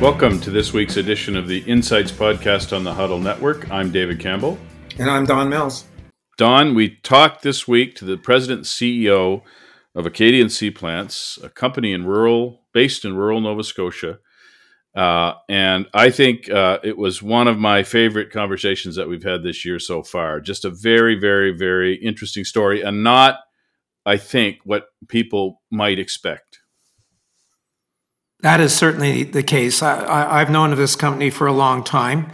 Welcome to this week's edition of the Insights Podcast on the Huddle Network. I'm David Campbell. And I'm Don Mills. Don, we talked this week to the president and CEO of Acadian Seaplants, a company in rural, based in rural Nova Scotia. Uh, and I think uh, it was one of my favorite conversations that we've had this year so far. Just a very, very, very interesting story, and not, I think, what people might expect. That is certainly the case. I, have known of this company for a long time.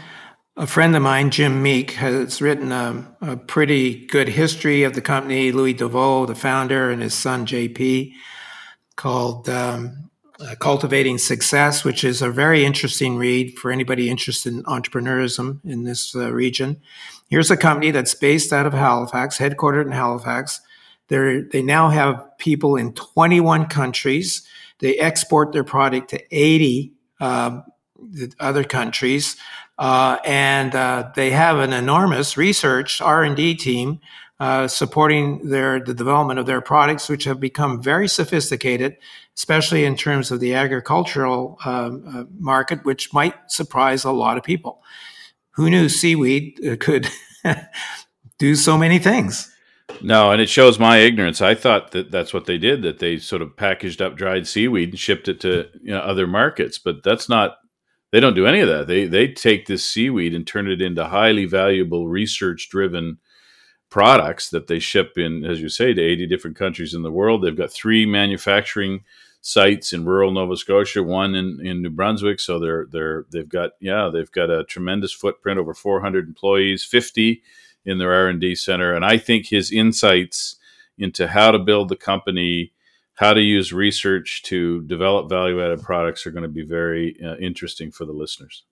A friend of mine, Jim Meek, has written a, a pretty good history of the company. Louis Deveau, the founder, and his son JP, called um, uh, Cultivating Success, which is a very interesting read for anybody interested in entrepreneurism in this uh, region. Here's a company that's based out of Halifax, headquartered in Halifax. They're, they now have people in 21 countries. They export their product to 80 um, other countries, uh, and uh, they have an enormous research R&D team uh, supporting their the development of their products, which have become very sophisticated, especially in terms of the agricultural um, uh, market, which might surprise a lot of people. Who knew seaweed uh, could do so many things? No, and it shows my ignorance. I thought that that's what they did; that they sort of packaged up dried seaweed and shipped it to you know, other markets. But that's not. They don't do any of that. They they take this seaweed and turn it into highly valuable, research-driven products that they ship in, as you say, to eighty different countries in the world. They've got three manufacturing sites in rural Nova Scotia, one in, in New Brunswick. So they're they're they've got yeah they've got a tremendous footprint, over 400 employees, 50 in their R&D center and I think his insights into how to build the company, how to use research to develop value-added products are going to be very uh, interesting for the listeners.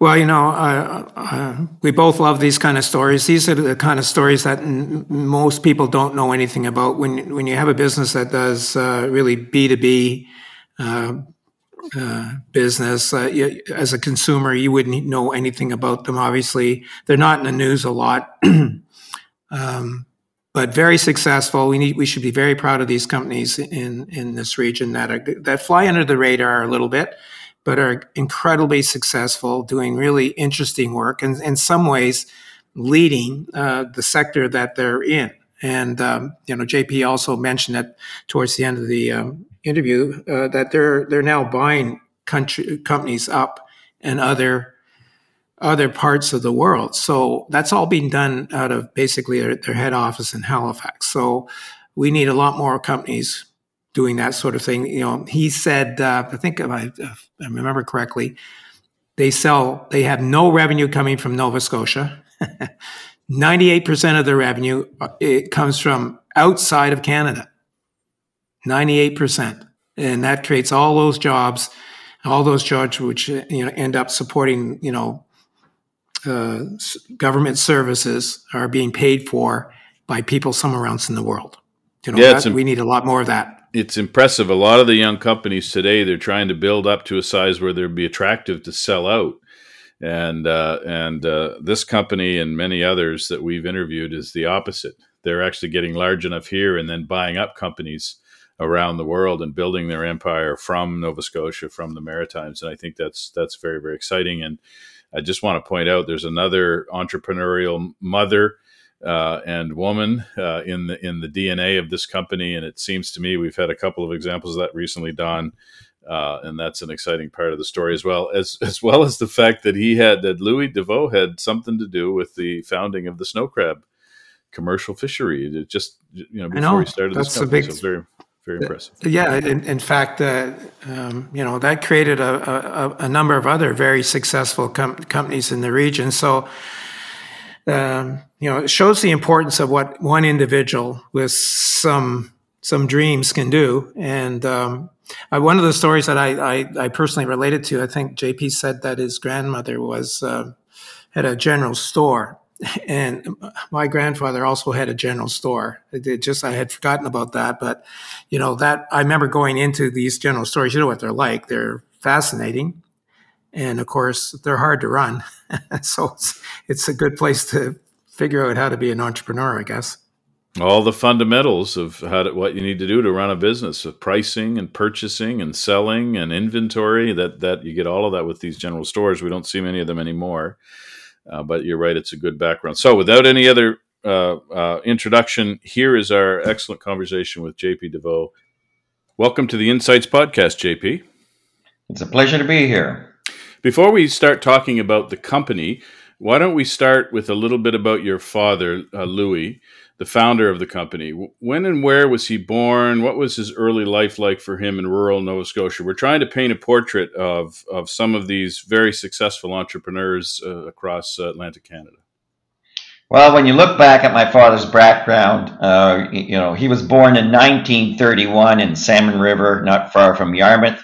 Well, you know, uh, uh, we both love these kind of stories. These are the kind of stories that n- most people don't know anything about. When when you have a business that does uh, really B two B uh, business. Uh, you, as a consumer, you wouldn't know anything about them. Obviously, they're not in the news a lot, um, but very successful. We need we should be very proud of these companies in in this region that are that fly under the radar a little bit, but are incredibly successful, doing really interesting work, and in some ways, leading uh, the sector that they're in. And um, you know, JP also mentioned it towards the end of the um, interview uh, that they're they're now buying country companies up in other other parts of the world. So that's all being done out of basically their, their head office in Halifax. So we need a lot more companies doing that sort of thing. You know, he said, uh, I think if I, if I remember correctly, they sell, they have no revenue coming from Nova Scotia. 98% of their revenue uh, it comes from outside of Canada. 98%. And that creates all those jobs, all those jobs which you know end up supporting, you know, uh, government services are being paid for by people somewhere else in the world. You know, yeah, that, imp- we need a lot more of that. It's impressive. A lot of the young companies today, they're trying to build up to a size where they'd be attractive to sell out. And uh, and uh, this company and many others that we've interviewed is the opposite. They're actually getting large enough here and then buying up companies around the world and building their empire from Nova Scotia, from the Maritimes. And I think that's that's very very exciting. And I just want to point out there's another entrepreneurial mother uh, and woman uh, in the in the DNA of this company. And it seems to me we've had a couple of examples of that recently, Don. Uh, and that's an exciting part of the story as well as as well as the fact that he had that Louis Deveau had something to do with the founding of the snow crab commercial fishery. It just you know before know. he started that's this company, a big, so very very impressive. Yeah, in, in fact, uh, um, you know that created a, a, a, number of other very successful com- companies in the region. So, um, you know, it shows the importance of what one individual with some some dreams can do. And um, uh, one of the stories that I, I, I, personally related to, I think JP said that his grandmother was uh, had a general store and my grandfather also had a general store. It just I had forgotten about that, but you know that I remember going into these general stores. You know what they're like? They're fascinating, and of course they're hard to run. so it's, it's a good place to figure out how to be an entrepreneur, I guess. all the fundamentals of how to, what you need to do to run a business of pricing and purchasing and selling and inventory that that you get all of that with these general stores we don't see many of them anymore uh, but you're right it's a good background. So without any other uh, uh, introduction here is our excellent conversation with jp Deveau. Welcome to the insights podcast jp it's a pleasure to be here. Before we start talking about the company why don't we start with a little bit about your father uh, louis the founder of the company. When and where was he born? What was his early life like for him in rural Nova Scotia? We're trying to paint a portrait of, of some of these very successful entrepreneurs uh, across uh, Atlantic Canada. Well, when you look back at my father's background, uh, you know, he was born in 1931 in Salmon River, not far from Yarmouth.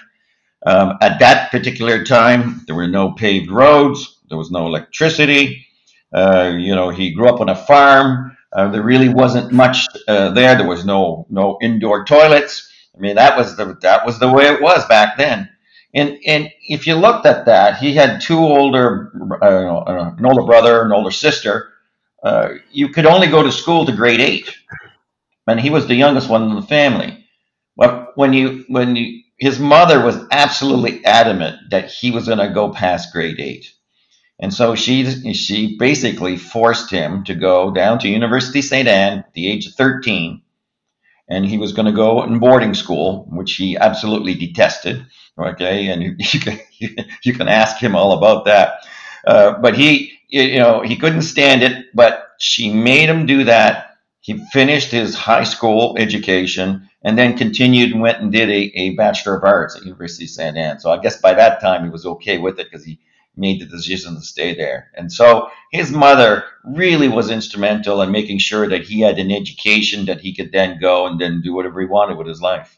Um, at that particular time, there were no paved roads, there was no electricity. Uh, you know, he grew up on a farm. Uh, there really wasn't much uh, there. There was no no indoor toilets. I mean, that was the that was the way it was back then. And and if you looked at that, he had two older, uh, an older brother, an older sister. Uh, you could only go to school to grade eight, and he was the youngest one in the family. But when you when you his mother was absolutely adamant that he was going to go past grade eight. And so she she basically forced him to go down to University St. Anne at the age of 13. And he was going to go in boarding school, which he absolutely detested. Okay, and you, can you can ask him all about that. Uh, but he you know he couldn't stand it. But she made him do that. He finished his high school education and then continued and went and did a, a Bachelor of Arts at University of St. Anne. So I guess by that time he was okay with it because he made the decision to stay there. And so his mother really was instrumental in making sure that he had an education that he could then go and then do whatever he wanted with his life.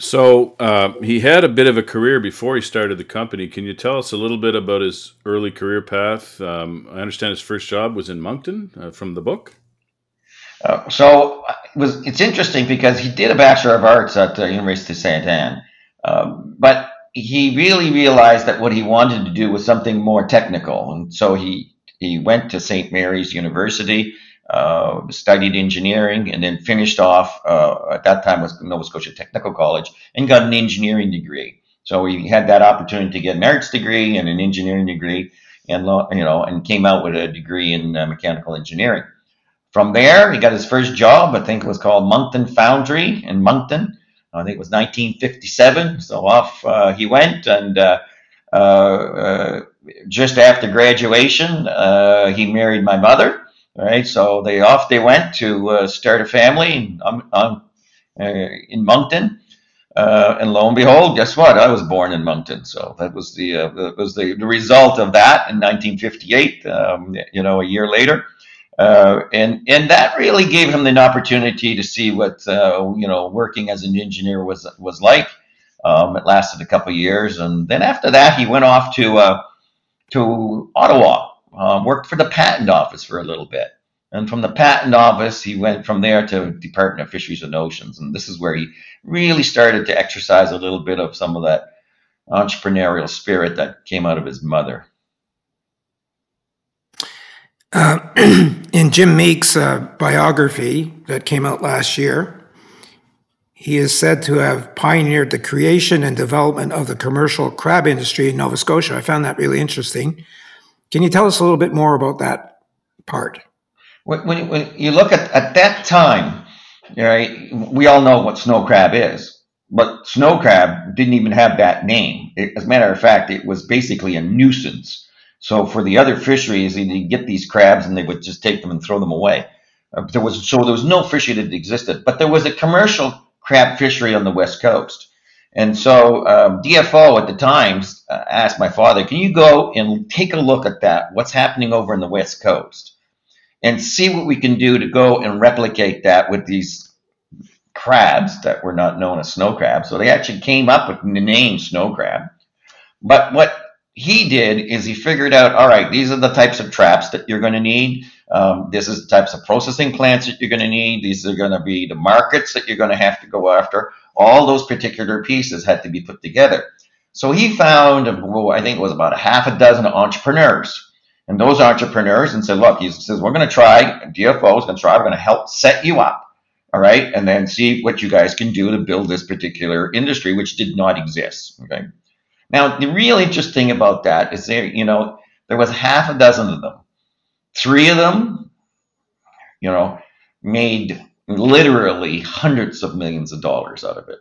So uh, he had a bit of a career before he started the company. Can you tell us a little bit about his early career path? Um, I understand his first job was in Moncton uh, from the book. Uh, so it was it's interesting because he did a bachelor of arts at the University of Saint Anne, um, but he really realized that what he wanted to do was something more technical, and so he he went to St. Mary's University, uh, studied engineering, and then finished off uh, at that time was Nova Scotia Technical College and got an engineering degree. So he had that opportunity to get an arts degree and an engineering degree, and you know, and came out with a degree in uh, mechanical engineering. From there, he got his first job. I think it was called Moncton Foundry in Moncton I think it was 1957. So off uh, he went, and uh, uh, uh just after graduation, uh, he married my mother. Right, so they off they went to start a family in, um, um in Moncton. and lo and behold, guess what? I was born in Moncton, so that was the was the, the result of that in 1958. Um, you know, a year later, uh, and and that really gave him an opportunity to see what uh, you know working as an engineer was was like. Um, it lasted a couple years, and then after that, he went off to uh, to Ottawa, um, worked for the patent office for a little bit, and from the patent office, he went from there to Department of Fisheries and Oceans, and this is where he really started to exercise a little bit of some of that entrepreneurial spirit that came out of his mother. Uh, in Jim Meek's uh, biography that came out last year, he is said to have pioneered the creation and development of the commercial crab industry in Nova Scotia. I found that really interesting. Can you tell us a little bit more about that part? When, when, when you look at, at that time, right, we all know what snow crab is, but snow crab didn't even have that name. It, as a matter of fact, it was basically a nuisance so for the other fisheries, you get these crabs and they would just take them and throw them away. Uh, there was so there was no fishery that existed, but there was a commercial crab fishery on the west coast. And so um, DFO at the Times uh, asked my father, "Can you go and take a look at that? What's happening over in the west coast, and see what we can do to go and replicate that with these crabs that were not known as snow crabs." So they actually came up with the name snow crab. But what he did is he figured out, all right, these are the types of traps that you're going to need. Um, this is the types of processing plants that you're going to need. These are going to be the markets that you're going to have to go after. All those particular pieces had to be put together. So he found, well, I think it was about a half a dozen entrepreneurs. and those entrepreneurs and said, look, he says, we're going to try, DFO is going to try, we're going to help set you up. All right. And then see what you guys can do to build this particular industry, which did not exist. Okay. Now, the real interesting about that is there, you know, there was half a dozen of them. Three of them, you know, made literally hundreds of millions of dollars out of it.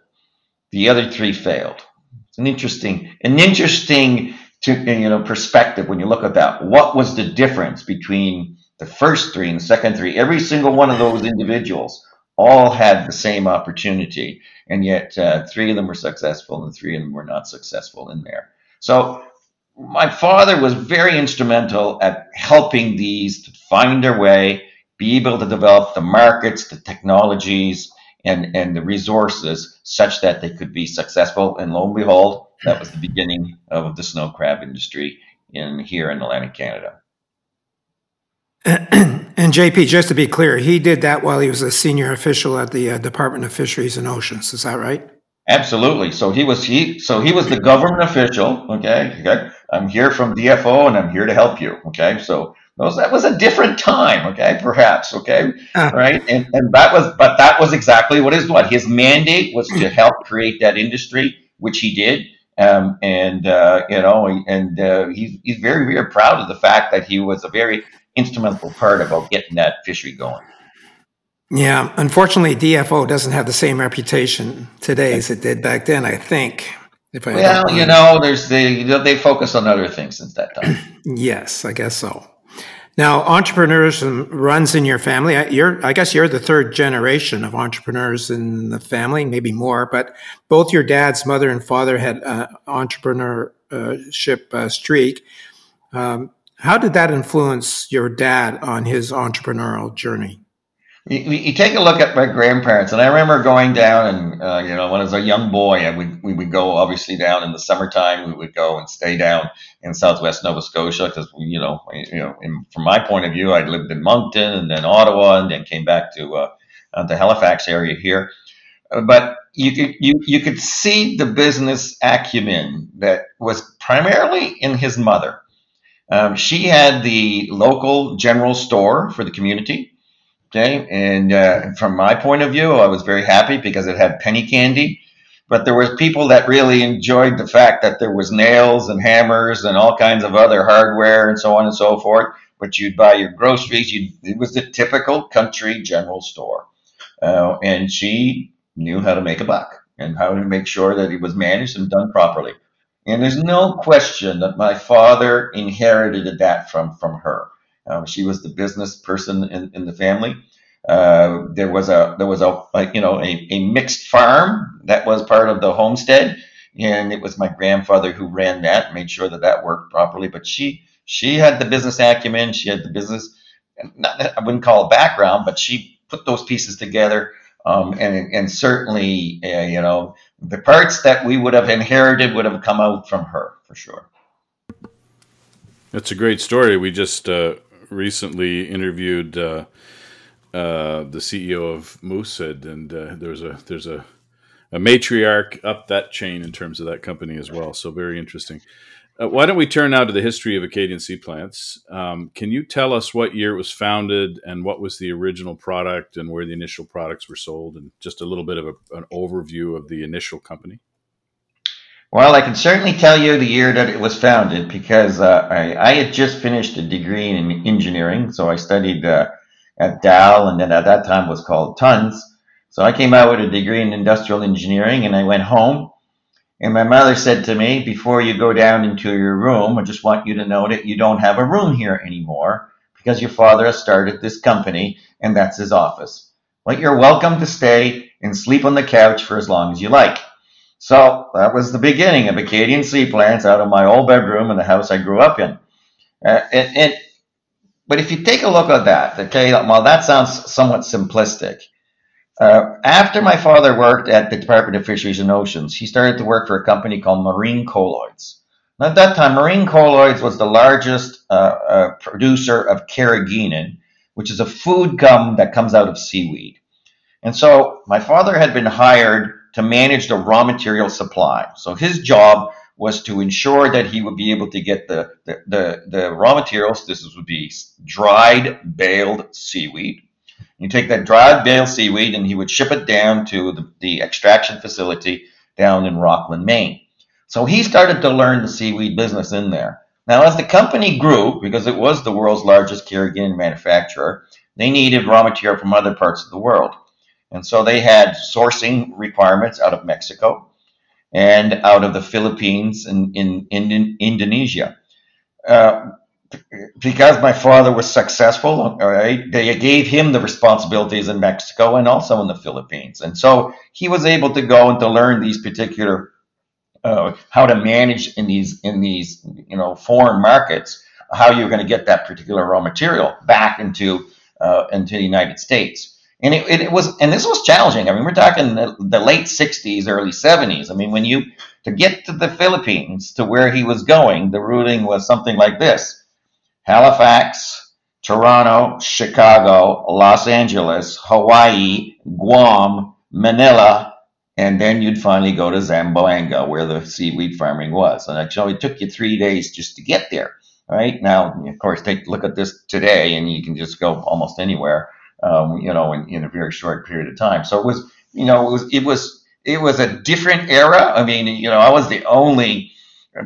The other three failed. It's an interesting, an interesting to, you know perspective when you look at that. What was the difference between the first three and the second three? Every single one of those individuals all had the same opportunity, and yet uh, three of them were successful and three of them were not successful in there. So my father was very instrumental at helping these to find their way, be able to develop the markets, the technologies, and, and the resources such that they could be successful. And lo and behold, that was the beginning of the snow crab industry in here in Atlantic Canada. And JP, just to be clear, he did that while he was a senior official at the uh, Department of Fisheries and Oceans. Is that right? Absolutely. So he was he so he was the government official. Okay. Okay. I'm here from DFO and I'm here to help you. Okay. So those, that was a different time. Okay. Perhaps. Okay. Uh, right. And and that was but that was exactly what his what his mandate was to help create that industry, which he did. Um, and uh, you know, and uh, he's he's very very proud of the fact that he was a very instrumental part about getting that fishery going. Yeah, unfortunately, DFO doesn't have the same reputation today as it did back then. I think. If I well, you know, there's the they focus on other things since that time. yes, I guess so. Now, entrepreneurship runs in your family. You're, I guess, you're the third generation of entrepreneurs in the family, maybe more. But both your dad's mother and father had uh, entrepreneurship uh, streak. Um, how did that influence your dad on his entrepreneurial journey? You, you, take a look at my grandparents, and I remember going down, and uh, you know, when I was a young boy, and we we would go obviously down in the summertime. We would go and stay down in Southwest Nova Scotia because you know, you know, in, from my point of view, I lived in Moncton and then Ottawa, and then came back to uh, uh, the Halifax area here. Uh, but you could you you could see the business acumen that was primarily in his mother. Um, she had the local general store for the community. Okay, and uh, from my point of view, I was very happy because it had penny candy. But there was people that really enjoyed the fact that there was nails and hammers and all kinds of other hardware and so on and so forth. But you'd buy your groceries. you it was the typical country general store, uh, and she knew how to make a buck and how to make sure that it was managed and done properly. And there's no question that my father inherited that from, from her. Um, she was the business person in, in the family. Uh, there was a there was a, a you know a, a, mixed farm that was part of the homestead, and it was my grandfather who ran that, made sure that that worked properly. But she she had the business acumen, she had the business, not, I wouldn't call it background, but she put those pieces together, um, and and certainly uh, you know the parts that we would have inherited would have come out from her for sure. That's a great story. We just uh, recently interviewed uh, uh, the CEO of Moosehead, and uh, there's a there's a, a matriarch up that chain in terms of that company as well. So very interesting. Uh, why don't we turn now to the history of Acadian Seaplants? Um, can you tell us what year it was founded and what was the original product and where the initial products were sold, and just a little bit of a, an overview of the initial company? Well, I can certainly tell you the year that it was founded because uh, I, I, had just finished a degree in engineering. So I studied uh, at Dal, and then at that time was called TUNS. So I came out with a degree in industrial engineering, and I went home and my mother said to me, before you go down into your room, I just want you to know that you don't have a room here anymore because your father has started this company and that's his office. But you're welcome to stay and sleep on the couch for as long as you like. So that was the beginning of Acadian Seaplants out of my old bedroom in the house I grew up in. Uh, and, and, but if you take a look at that, okay, well, that sounds somewhat simplistic. Uh, after my father worked at the Department of Fisheries and Oceans, he started to work for a company called Marine Colloids. Now, at that time, Marine Colloids was the largest uh, uh, producer of carrageenan, which is a food gum that comes out of seaweed. And so my father had been hired to manage the raw material supply. So his job was to ensure that he would be able to get the, the, the, the raw materials. This would be dried, baled seaweed. You take that dried, baled seaweed and he would ship it down to the, the extraction facility down in Rockland, Maine. So he started to learn the seaweed business in there. Now, as the company grew, because it was the world's largest carrageenan manufacturer, they needed raw material from other parts of the world. And so they had sourcing requirements out of Mexico and out of the Philippines and in, in, in Indonesia. Uh, because my father was successful, right, they gave him the responsibilities in Mexico and also in the Philippines. And so he was able to go and to learn these particular uh, how to manage in these in these you know foreign markets how you're going to get that particular raw material back into uh, into the United States. And it, it, was and this was challenging. I mean, we're talking the, the late '60s, early '70s. I mean, when you to get to the Philippines to where he was going, the routing was something like this: Halifax, Toronto, Chicago, Los Angeles, Hawaii, Guam, Manila, and then you'd finally go to Zamboanga, where the seaweed farming was. And actually, it took you three days just to get there. Right now, of course, take a look at this today, and you can just go almost anywhere. Um, you know, in, in a very short period of time. So it was, you know, it was it was it was a different era. I mean, you know, I was the only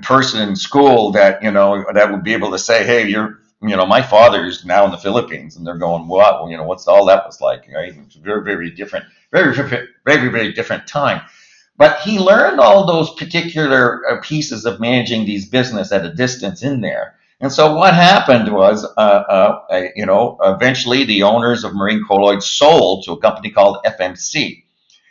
person in school that you know that would be able to say, "Hey, you're you know, my father's now in the Philippines, and they're going, what? Well, you know, what's all that was like? Right? It's very, very different, very, very, very, very different time. But he learned all those particular uh, pieces of managing these business at a distance in there. And so what happened was, uh, uh, you know, eventually the owners of Marine Colloids sold to a company called FMC.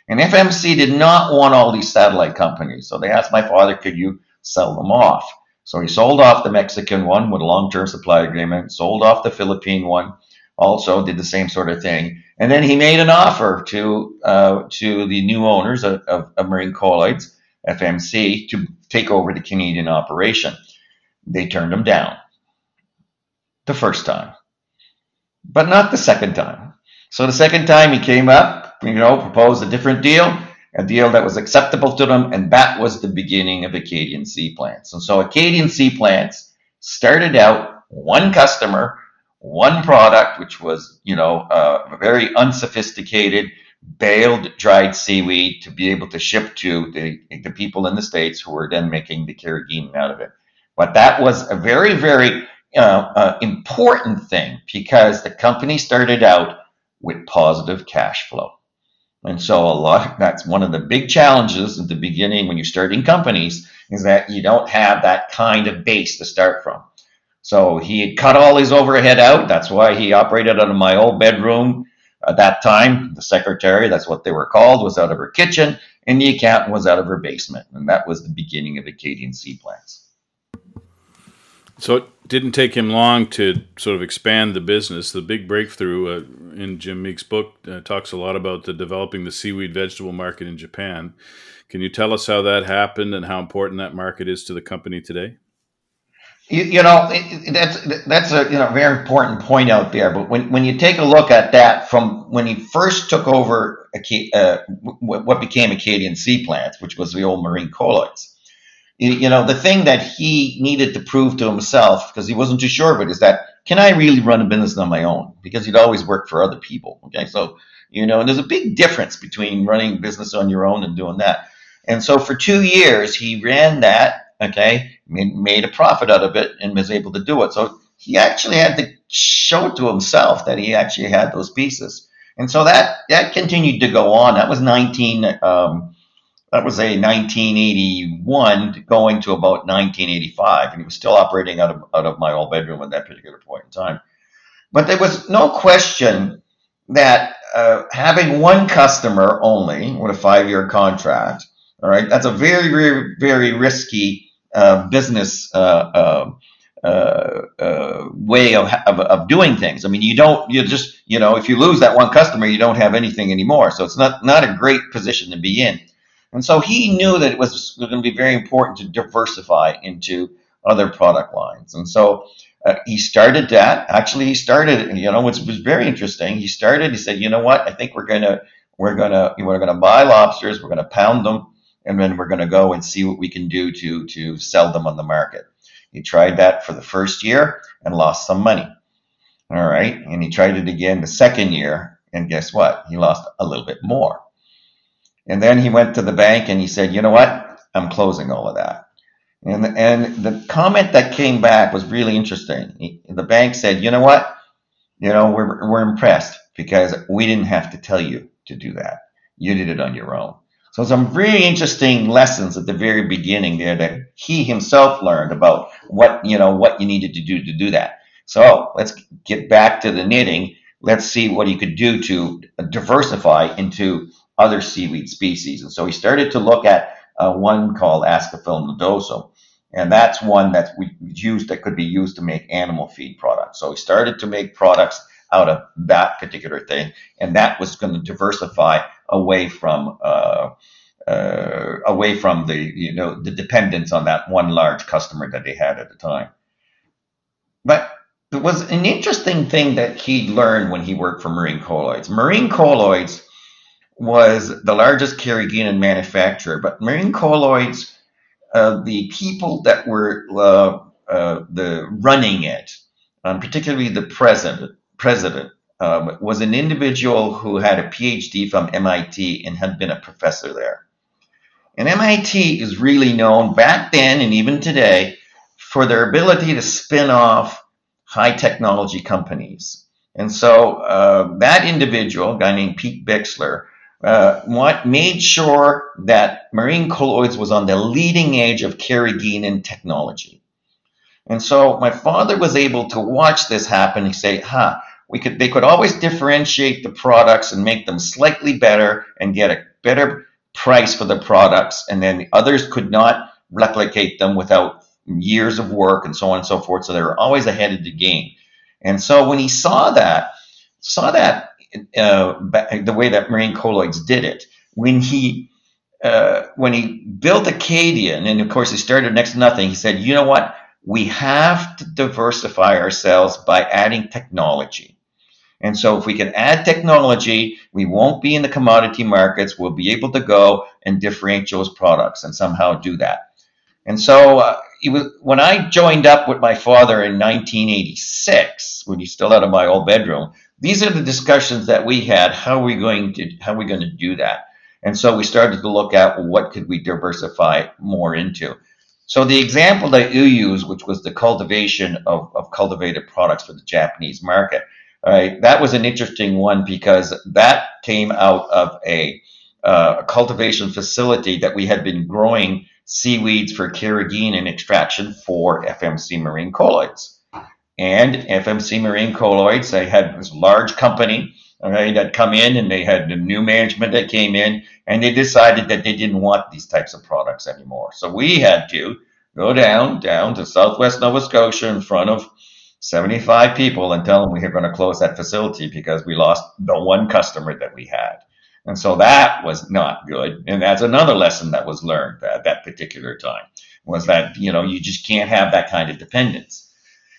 And FMC did not want all these satellite companies. So they asked my father, could you sell them off? So he sold off the Mexican one with a long-term supply agreement, sold off the Philippine one, also did the same sort of thing, and then he made an offer to uh, to the new owners of, of, of Marine Colloids, FMC, to take over the Canadian operation. They turned him down the first time, but not the second time. So the second time he came up, you know, proposed a different deal a deal that was acceptable to them, and that was the beginning of Acadian Seaplants. And so Acadian Seaplants started out one customer, one product, which was, you know, uh, very unsophisticated, baled dried seaweed to be able to ship to the, the people in the States who were then making the carrageenan out of it. But that was a very, very uh, uh, important thing because the company started out with positive cash flow. And so a lot that's one of the big challenges at the beginning when you're starting companies is that you don't have that kind of base to start from. So he had cut all his overhead out. That's why he operated out of my old bedroom at that time. The secretary, that's what they were called, was out of her kitchen, and the accountant was out of her basement. And that was the beginning of Acadian Seaplants. So it didn't take him long to sort of expand the business. The big breakthrough uh, in Jim Meek's book uh, talks a lot about the developing the seaweed vegetable market in Japan. Can you tell us how that happened and how important that market is to the company today? You, you know, it, that's that's a you know very important point out there. But when, when you take a look at that from when he first took over uh, what became Acadian Seaplants, which was the old Marine Colloids, you know, the thing that he needed to prove to himself, because he wasn't too sure of it, is that can I really run a business on my own? Because he'd always worked for other people. Okay, so you know, and there's a big difference between running business on your own and doing that. And so for two years, he ran that. Okay, made a profit out of it and was able to do it. So he actually had to show to himself that he actually had those pieces. And so that that continued to go on. That was 19. Um, that was a 1981 going to about 1985, and he was still operating out of out of my old bedroom at that particular point in time. But there was no question that uh, having one customer only with a five-year contract, all right, that's a very, very, very risky uh, business uh, um, uh, uh, way of, of, of doing things. I mean, you don't you just you know if you lose that one customer, you don't have anything anymore. So it's not not a great position to be in. And so he knew that it was going to be very important to diversify into other product lines. And so uh, he started that. Actually, he started, you know, which was very interesting. He started, he said, you know what, I think we're going to, we're going to, we're going to buy lobsters, we're going to pound them, and then we're going to go and see what we can do to to sell them on the market. He tried that for the first year and lost some money. All right, and he tried it again the second year, and guess what? He lost a little bit more. And then he went to the bank and he said, "You know what? I'm closing all of that." And and the comment that came back was really interesting. He, the bank said, "You know what? You know we're we're impressed because we didn't have to tell you to do that. You did it on your own." So some really interesting lessons at the very beginning there that he himself learned about what you know what you needed to do to do that. So let's get back to the knitting. Let's see what he could do to diversify into other seaweed species. And so he started to look at uh, one called Ascophyllum nodosum. And that's one that we used that could be used to make animal feed products. So he started to make products out of that particular thing, and that was going to diversify away from uh, uh, away from the you know the dependence on that one large customer that they had at the time. But it was an interesting thing that he learned when he worked for Marine Colloids. Marine Colloids was the largest carrageenan manufacturer, but Marine Colloids, uh, the people that were uh, uh, the running it, um, particularly the president, president um, was an individual who had a PhD from MIT and had been a professor there. And MIT is really known back then and even today for their ability to spin off high technology companies. And so uh, that individual, a guy named Pete Bixler, uh, made sure that marine colloids was on the leading edge of carrageenan technology. And so my father was able to watch this happen. And say, huh, we could they could always differentiate the products and make them slightly better and get a better price for the products. And then others could not replicate them without years of work and so on and so forth. So they were always ahead of the game. And so when he saw that saw that uh, the way that marine colloids did it when he uh, when he built Acadian, and of course he started next to nothing, he said, you know what? We have to diversify ourselves by adding technology. And so if we can add technology, we won't be in the commodity markets. We'll be able to go and differentiate those products and somehow do that. And so uh, was, when I joined up with my father in 1986, when he's still out of my old bedroom, these are the discussions that we had. How are we going to how are we going to do that? And so we started to look at what could we diversify more into. So the example that you use, which was the cultivation of, of cultivated products for the Japanese market, Right, that was an interesting one because that came out of a, uh, a cultivation facility that we had been growing seaweeds for carrageenan extraction for FMC Marine Colloids. And FMC Marine Colloids, they had this large company right, that come in and they had the new management that came in and they decided that they didn't want these types of products anymore. So we had to go down, down to Southwest Nova Scotia in front of 75 people and tell them we are going to close that facility because we lost the one customer that we had. And so that was not good. And that's another lesson that was learned at that particular time was that, you know, you just can't have that kind of dependence.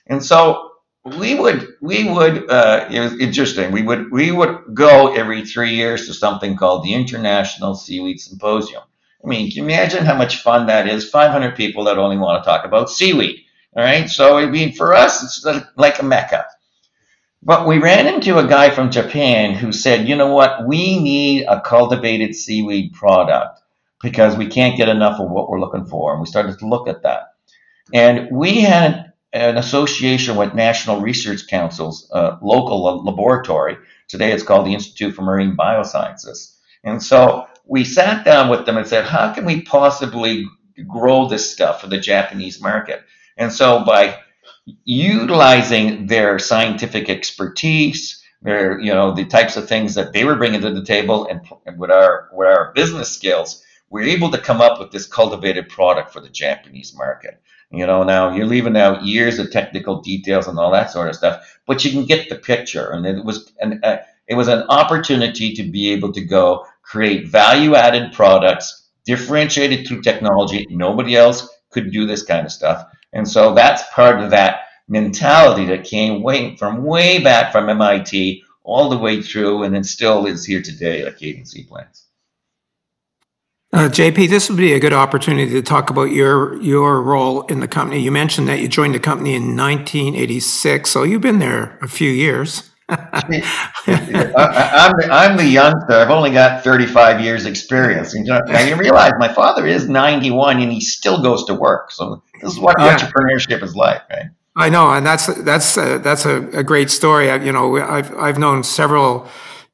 And so we would, we would, uh, it was interesting. We would, we would go every three years to something called the International Seaweed Symposium. I mean, can you imagine how much fun that is? 500 people that only want to talk about seaweed. All right. So, I mean, for us, it's like a mecca. But we ran into a guy from Japan who said, you know what? We need a cultivated seaweed product because we can't get enough of what we're looking for. And we started to look at that. And we had an association with National Research Council's uh, local laboratory. Today it's called the Institute for Marine Biosciences. And so we sat down with them and said, how can we possibly grow this stuff for the Japanese market? And so by utilizing their scientific expertise, their you know the types of things that they were bringing to the table, and, and with our with our business skills, we're able to come up with this cultivated product for the Japanese market. You know, now you're leaving out years of technical details and all that sort of stuff, but you can get the picture. And it was an uh, it was an opportunity to be able to go create value added products differentiated through technology. Nobody else could do this kind of stuff. And so that's part of that mentality that came way from way back from MIT all the way through and then still is here today at Acadian Seaplants. Uh, JP, this would be a good opportunity to talk about your your role in the company. You mentioned that you joined the company in 1986, so you've been there a few years. I, am the, I'm the youngster. I've only got 35 years experience. And, you realize my father is 91 and he still goes to work. So this is what yeah. entrepreneurship is like, right? I know, and that's that's uh, that's a, a, great story. I, you know, I've I've known several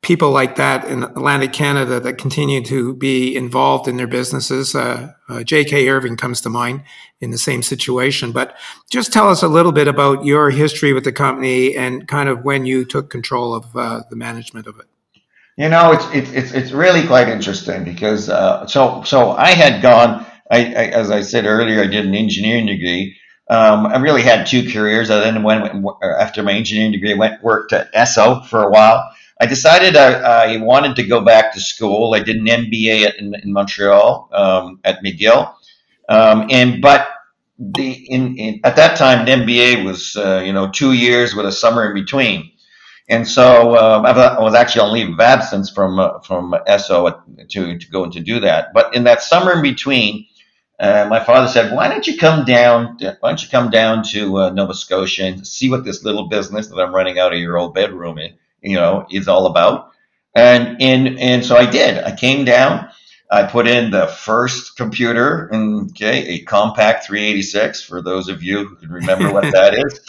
people like that in Atlantic Canada that continue to be involved in their businesses. Uh, uh, J.K. Irving comes to mind in the same situation. But just tell us a little bit about your history with the company and kind of when you took control of uh, the management of it. You know, it's it's it's, really quite interesting because uh, so so I had gone. I, I, as I said earlier, I did an engineering degree. Um, I really had two careers. I then went after my engineering degree. Went worked at Esso for a while I decided I, I, wanted to go back to school. I did an MBA at, in, in, Montreal um, at McGill, um, and but the in, in, at that time an MBA was uh, you know two years with a summer in between, and so um, I was actually on leave of absence from uh, from Esso to to go and to do that. But in that summer in between. Uh, my father said, "Why don't you come down? Why don't you come down to uh, Nova Scotia and see what this little business that I'm running out of your old bedroom is, you know, is all about. And and and so I did. I came down. I put in the first computer, and okay, a Compaq 386 for those of you who can remember what that is,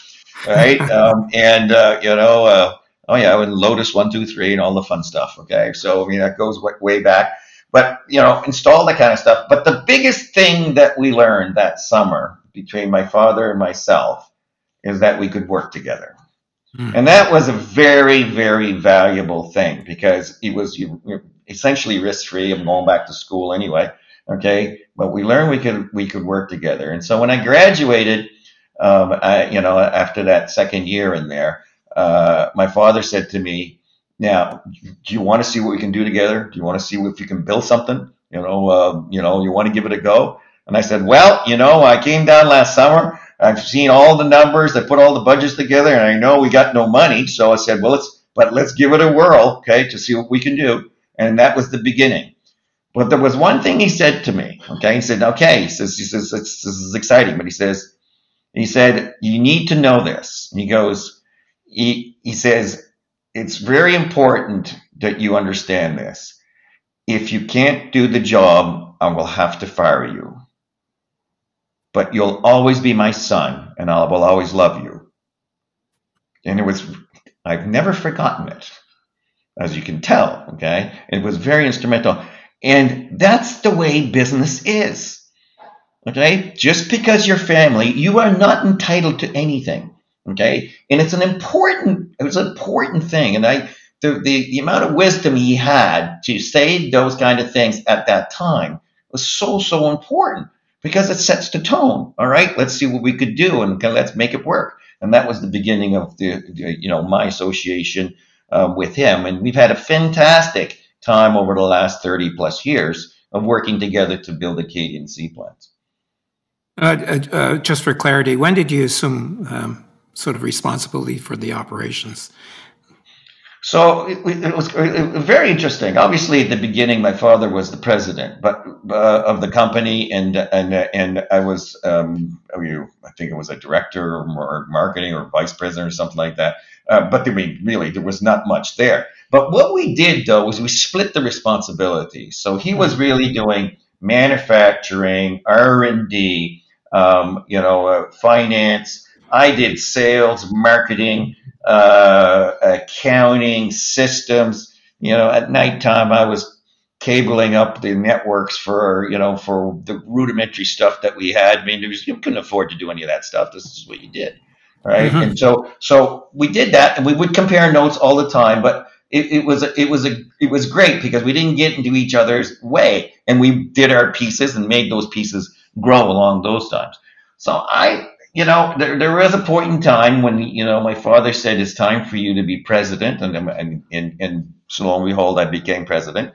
right? Um, and uh, you know, uh, oh yeah, and Lotus one two three and all the fun stuff. Okay, so I mean that goes way, way back. But you know, install that kind of stuff. But the biggest thing that we learned that summer between my father and myself is that we could work together. Mm. And that was a very, very valuable thing because it was essentially risk free. I'm going back to school anyway. Okay. But we learned we could, we could work together. And so when I graduated, um, I, you know, after that second year in there, uh, my father said to me, now, do you want to see what we can do together? Do you want to see if you can build something? You know, uh, you know, you want to give it a go? And I said, well, you know, I came down last summer I've seen all the numbers. I put all the budgets together, and I know we got no money. So I said, well, let's but let's give it a whirl, okay, to see what we can do. And that was the beginning. But there was one thing he said to me. Okay, he said, okay, he says, he says, this is exciting, but he says, he said, you need to know this. And he goes, he, he says, it's very important that you understand this. If you can't do the job, I will have to fire you but you'll always be my son and I will always love you. And it was, I've never forgotten it, as you can tell. Okay. It was very instrumental. And that's the way business is. Okay. Just because you're family, you are not entitled to anything. Okay. And it's an important, it was an important thing. And I, the, the, the amount of wisdom he had to say those kind of things at that time was so, so important because it sets the tone. All right, let's see what we could do and let's make it work. And that was the beginning of the, you know, my association um, with him. And we've had a fantastic time over the last 30 plus years of working together to build Acadian seaplanes. plants. uh, uh, just for clarity, when did you assume um, sort of responsibility for the operations? So it, it, was, very interesting. Obviously, at the beginning, my father was the president, but uh, of the company, and and and I was, um, I think it was a director or marketing or vice president or something like that. Uh, but I mean, really, there was not much there. But what we did though was we split the responsibility. So he was really doing manufacturing, R and D, um, you know, uh, finance. I did sales, marketing uh, accounting systems. You know, at nighttime I was cabling up the networks for you know for the rudimentary stuff that we had. I mean, was, you couldn't afford to do any of that stuff. This is what you did, right? Mm-hmm. And so so we did that, and we would compare notes all the time, but. It, it was it was a it was great because we didn't get into each other's way and we did our pieces and made those pieces grow along those times. So I you know, there, there was a point in time when, you know, my father said it's time for you to be president. And, and, and, and so long and behold, I became president.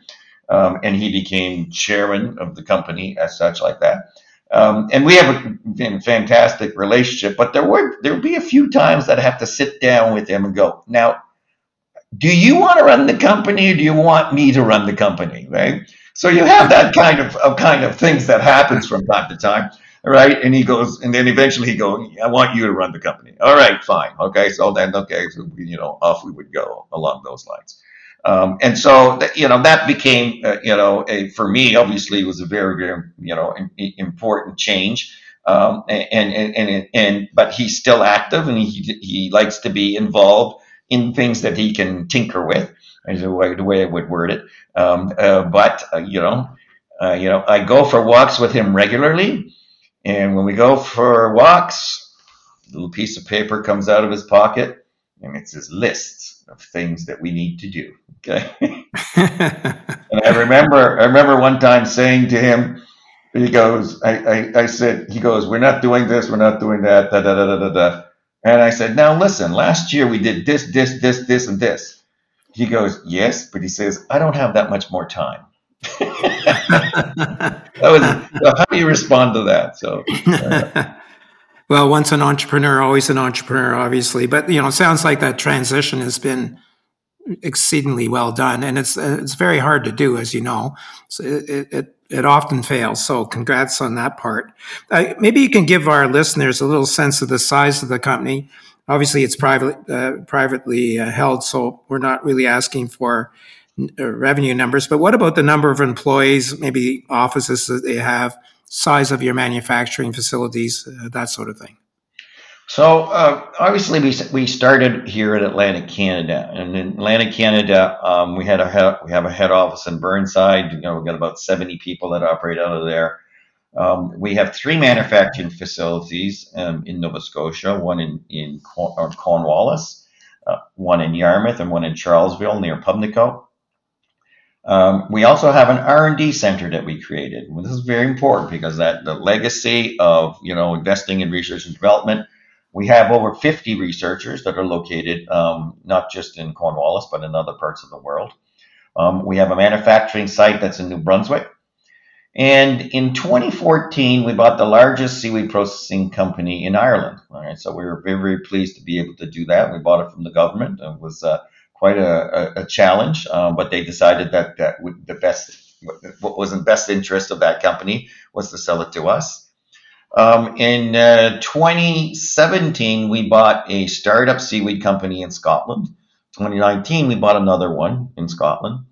Um, and he became chairman of the company as such, like that. Um, and we have a fantastic relationship, but there were there would be a few times that I have to sit down with him and go, now, do you want to run the company or do you want me to run the company? Right? so you have that kind of, of kind of things that happens from time to time right? And he goes, and then eventually he goes, I want you to run the company. All right, fine. Okay. So then, okay, so, you know, off we would go along those lines. Um, and so, you know, that became, uh, you know, a, for me, obviously, was a very, very, you know, important change. Um, and, and, and, and, but he's still active and he, he likes to be involved in things that he can tinker with, is the way, the way I would word it. Um, uh, but, uh, you know, uh, you know, I go for walks with him regularly. And when we go for walks, a little piece of paper comes out of his pocket and it's his list of things that we need to do. Okay. and I remember, I remember one time saying to him, he goes, I, I, I said, he goes, we're not doing this, we're not doing that, da, da, da, da, da, da. And I said, now listen, last year we did this, this, this, this, and this. He goes, yes, but he says, I don't have that much more time. That was, how do you respond to that? So, uh, well, once an entrepreneur, always an entrepreneur, obviously. But you know, it sounds like that transition has been exceedingly well done, and it's it's very hard to do, as you know. So it, it it often fails. So congrats on that part. Uh, maybe you can give our listeners a little sense of the size of the company. Obviously, it's private, uh, privately uh, held, so we're not really asking for revenue numbers. But what about the number of employees, maybe offices that they have, size of your manufacturing facilities, uh, that sort of thing? So uh, obviously we, we started here in Atlantic Canada, and in Atlantic Canada um, we had a we have a head office in Burnside. You know, we've got about 70 people that operate out of there. Um, we have three manufacturing facilities um, in Nova Scotia, one in in Cornwallis, uh, one in Yarmouth, and one in Charlesville near Pubnico. Um, we also have an R&D center that we created. This is very important because that the legacy of you know investing in research and development. We have over 50 researchers that are located um, not just in Cornwallis but in other parts of the world. Um, we have a manufacturing site that's in New Brunswick. And in 2014, we bought the largest seaweed processing company in Ireland. All right, so we were very, very pleased to be able to do that. We bought it from the government. It was uh, quite a, a, a challenge, um, but they decided that that the best what was in best interest of that company was to sell it to us. Um, in uh, 2017, we bought a startup seaweed company in Scotland. 2019, we bought another one in Scotland.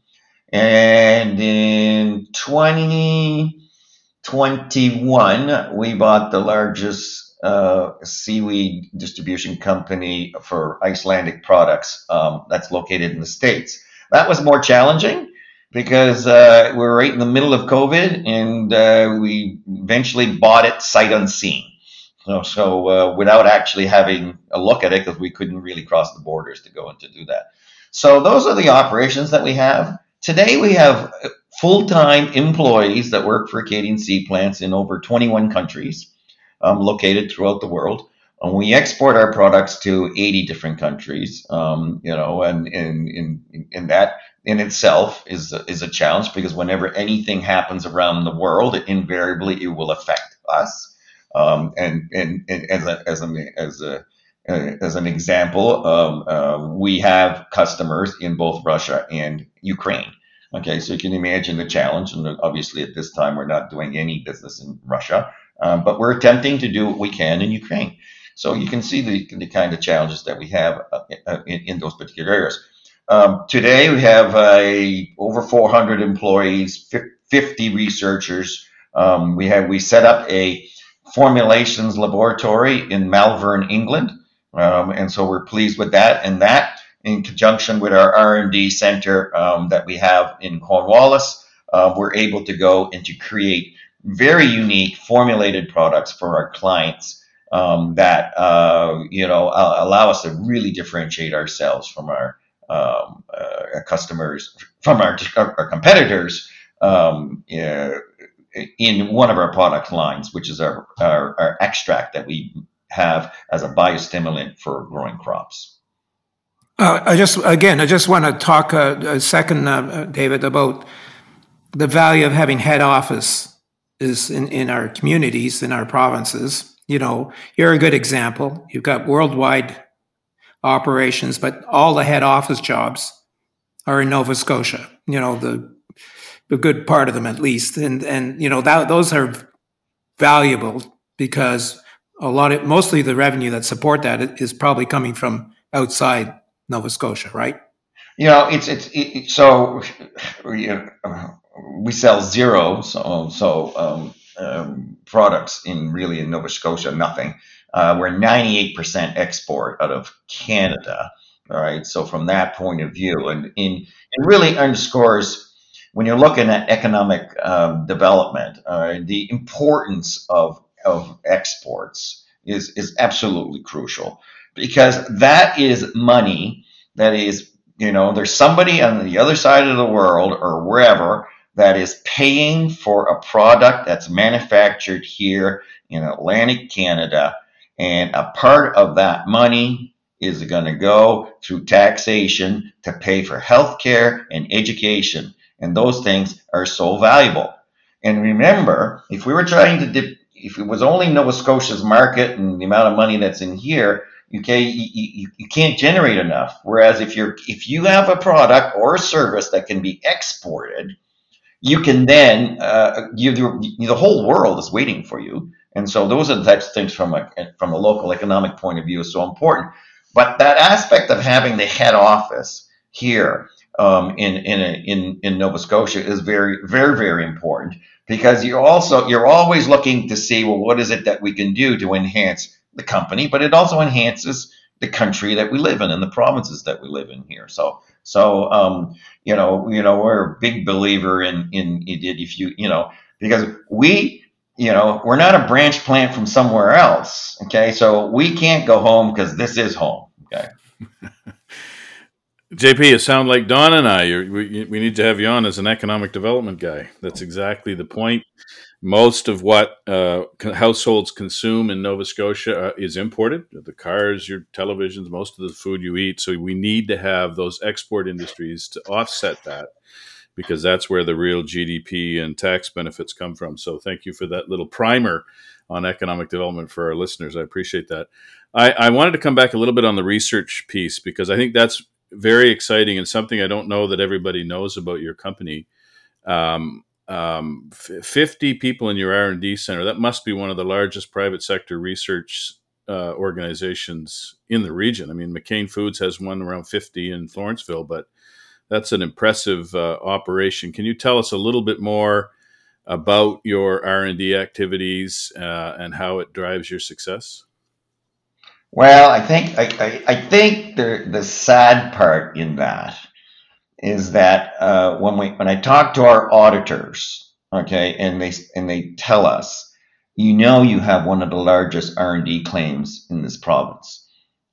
And in 2021, we bought the largest uh, seaweed distribution company for Icelandic products um, that's located in the States. That was more challenging because uh, we were right in the middle of COVID and uh, we eventually bought it sight unseen. So, so uh, without actually having a look at it because we couldn't really cross the borders to go and to do that. So those are the operations that we have. Today we have full-time employees that work for Acadian Seaplants in over 21 countries um, located throughout the world. And we export our products to 80 different countries, um, you know, and in, in, that in itself is a, is a challenge because whenever anything happens around the world, it invariably it will affect us. Um, and, and, and as a, as a, as a, as an example, um, uh, we have customers in both Russia and Ukraine. Okay, so you can imagine the challenge, and obviously at this time we're not doing any business in Russia. Um, but we're attempting to do what we can in Ukraine. So you can see the, the kind of challenges that we have uh, uh in, in, those particular areas. Um, today we have uh, over 400 employees, 50 researchers. Um, we have we set up a formulations laboratory in Malvern, England, um, and so we're pleased with that. And that, in conjunction with our R&D center um, that we have in Cornwallis, uh, we're able to go and to create very unique formulated products for our clients um, that uh, you know allow us to really differentiate ourselves from our, um, uh, customers, from our, our competitors um, in one of our product lines, which is our, our, our extract that we have as a biostimulant for growing crops. Uh, I just again, I just want to talk a, a second, uh, David, about the value of having head office is in, in our communities, in our provinces. You know, you're a good example. You've got worldwide operations, but all the head office jobs are in Nova Scotia. You know, the a good part of them at least, and and you know that those are valuable because a lot of mostly the revenue that support that is probably coming from outside Nova Scotia, right? You know, it's it's it, so you uh, know, we sell zero so so um, um, products in really in Nova Scotia, nothing. Uh, we're 98% export out of Canada. All right. So from that point of view, and in it really underscores when you're looking at economic um, development, uh, the importance of of exports is is absolutely crucial because that is money that is you know there's somebody on the other side of the world or wherever that is paying for a product that's manufactured here in Atlantic Canada. And a part of that money is going to go through taxation to pay for healthcare and education. And those things are so valuable. And remember if we were trying to dip, if it was only Nova Scotia's market and the amount of money that's in here okay you, you, you can't generate enough. Whereas if you're if you have a product or a service that can be exported you can then uh, you, you, the whole world is waiting for you and so those are the types of things from a from a local economic point of view is so important but that aspect of having the head office here um, in in, a, in in Nova Scotia is very very very important because you're also you're always looking to see well what is it that we can do to enhance the company, but it also enhances the country that we live in and the provinces that we live in here. So, so um, you know, you know, we're a big believer in in, in if you you know because we you know we're not a branch plant from somewhere else. Okay, so we can't go home because this is home. Okay. JP, you sound like Don and I. we, we need to have you on as an economic development guy. That's exactly the point most of what uh, households consume in Nova Scotia uh, is imported. The cars, your televisions, most of the food you eat. So we need to have those export industries to offset that because that's where the real GDP and tax benefits come from. So thank you for that little primer on economic development for our listeners. I appreciate that. I, I wanted to come back a little bit on the research piece because I think that's very exciting and something I don't know that everybody knows about your company. Um, um, 50 people in your R&D center. That must be one of the largest private sector research uh, organizations in the region. I mean, McCain Foods has one around 50 in Florenceville, but that's an impressive uh, operation. Can you tell us a little bit more about your R&D activities uh, and how it drives your success? Well, I think I, I, I think the the sad part in that is that uh, when we when I talk to our auditors, okay, and they and they tell us, you know, you have one of the largest R and D claims in this province,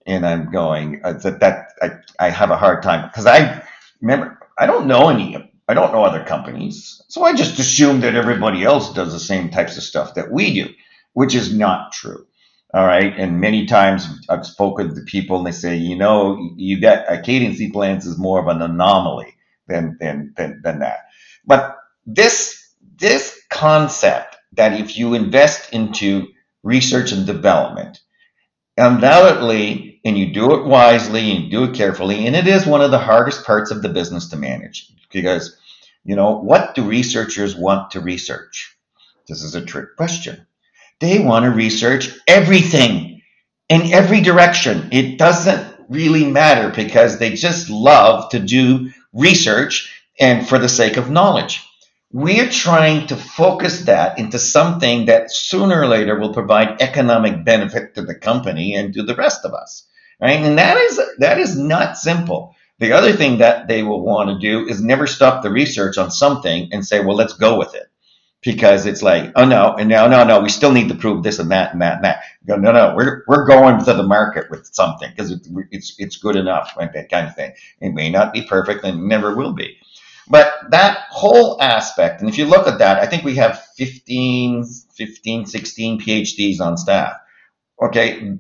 and I'm going uh, that that I, I have a hard time because I remember I don't know any I don't know other companies, so I just assume that everybody else does the same types of stuff that we do, which is not true. All right. And many times I've spoken to people and they say, you know, you got Acadian Seaplants is more of an anomaly than, than, than, than that. But this, this concept that if you invest into research and development, undoubtedly, and you do it wisely and you do it carefully, and it is one of the hardest parts of the business to manage because, you know, what do researchers want to research? This is a trick question they want to research everything in every direction. It doesn't really matter because they just love to do research and for the sake of knowledge. We're trying to focus that into something that sooner or later will provide economic benefit to the company and to the rest of us. Right? And that is that is not simple. The other thing that they will want to do is never stop the research on something and say, well, let's go with it because it's like, oh no, and no, no, no, we still need to prove this and that and that and that. Go, no, no, we're we're going to the market with something because it, it's it's good enough, like that kind of thing. It may not be perfect and never will be, but that whole aspect, and if you look at that, I think we have 15, 15, 16 PhDs on staff. Okay,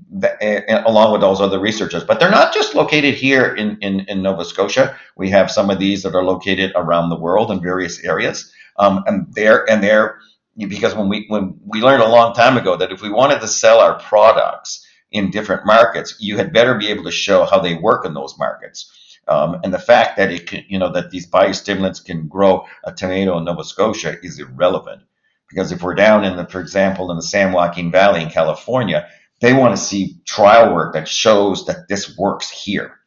along with those other researchers, but they're not just located here in, in, in Nova Scotia. We have some of these that are located around the world in various areas. Um, and there and there because when we when we learned a long time ago that if we wanted to sell our products in different markets, you had better be able to show how they work in those markets. Um, and the fact that it can, you know, that these biostimulants can grow a tomato in Nova Scotia is irrelevant. Because if we're down in the, for example, in the San Joaquin Valley in California, they want to see trial work that shows that this works here.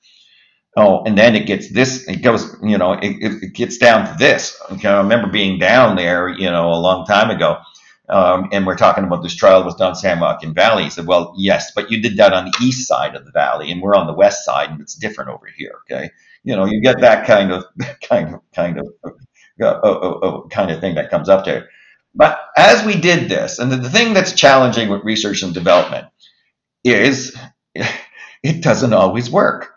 Oh, and then it gets this, it goes, you know, it, it gets down to this. Okay, I remember being down there, you know, a long time ago um, and we're talking about this trial was done San Joaquin Valley. He said, well, yes, but you did that on the east side of the valley, and we're on the west side, and it's different over here. Okay, you know, you get that kind of kind of kind of uh, uh, uh, uh, kind of thing that comes up there. But as we did this, and the, the thing that's challenging with research and development is it doesn't always work